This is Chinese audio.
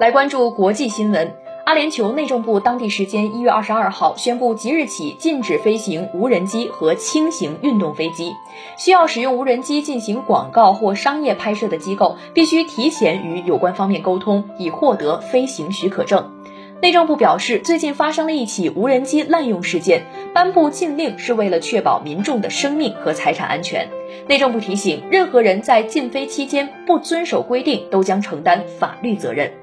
来关注国际新闻。阿联酋内政部当地时间一月二十二号宣布即日起禁止飞行无人机和轻型运动飞机。需要使用无人机进行广告或商业拍摄的机构必须提前与有关方面沟通以获得飞行许可证。内政部表示最近发生了一起无人机滥用事件颁布禁令是为了确保民众的生命和财产安全。内政部提醒任何人在禁飞期间不遵守规定都将承担法律责任。